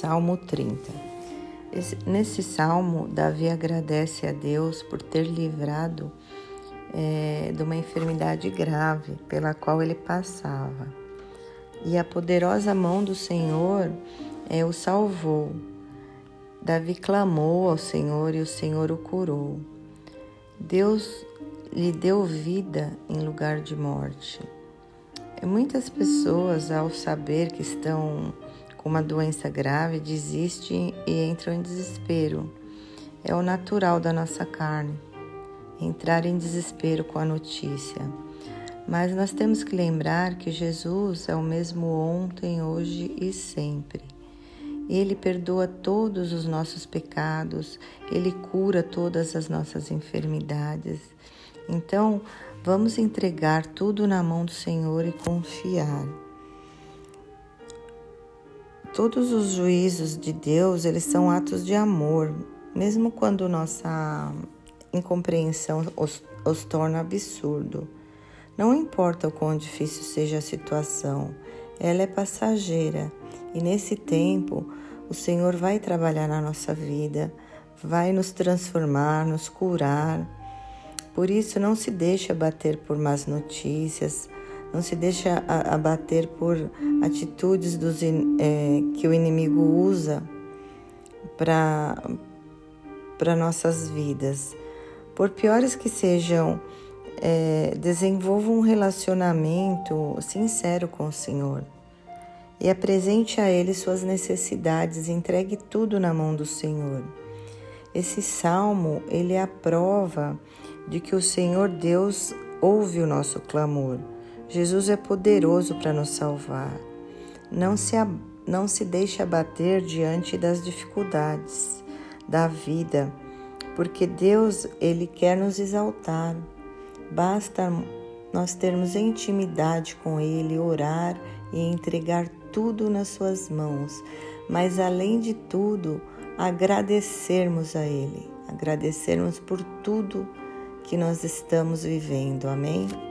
Salmo 30. nesse salmo, Davi agradece a Deus por ter livrado é, de uma enfermidade grave pela qual ele passava. E a poderosa mão do Senhor é, o salvou. Davi clamou ao Senhor e o Senhor o curou. Deus lhe deu vida em lugar de morte. Muitas pessoas, ao saber que estão com uma doença grave, desistem e entram em desespero. É o natural da nossa carne, entrar em desespero com a notícia. Mas nós temos que lembrar que Jesus é o mesmo ontem, hoje e sempre. Ele perdoa todos os nossos pecados, ele cura todas as nossas enfermidades. Então, vamos entregar tudo na mão do Senhor e confiar. Todos os juízos de Deus, eles são atos de amor, mesmo quando nossa incompreensão os, os torna absurdo. Não importa o quão difícil seja a situação, ela é passageira e nesse tempo o Senhor vai trabalhar na nossa vida, vai nos transformar, nos curar. Por isso, não se deixe abater por más notícias, não se deixa abater por atitudes dos, é, que o inimigo usa para nossas vidas. Por piores que sejam, é, desenvolva um relacionamento sincero com o Senhor e apresente a Ele suas necessidades, entregue tudo na mão do Senhor. Esse salmo, ele é a prova de que o Senhor Deus ouve o nosso clamor. Jesus é poderoso para nos salvar. Não se, não se deixe abater diante das dificuldades da vida, porque Deus, Ele quer nos exaltar. Basta nós termos intimidade com Ele, orar e entregar tudo nas Suas mãos, mas além de tudo, agradecermos a Ele, agradecermos por tudo que nós estamos vivendo. Amém?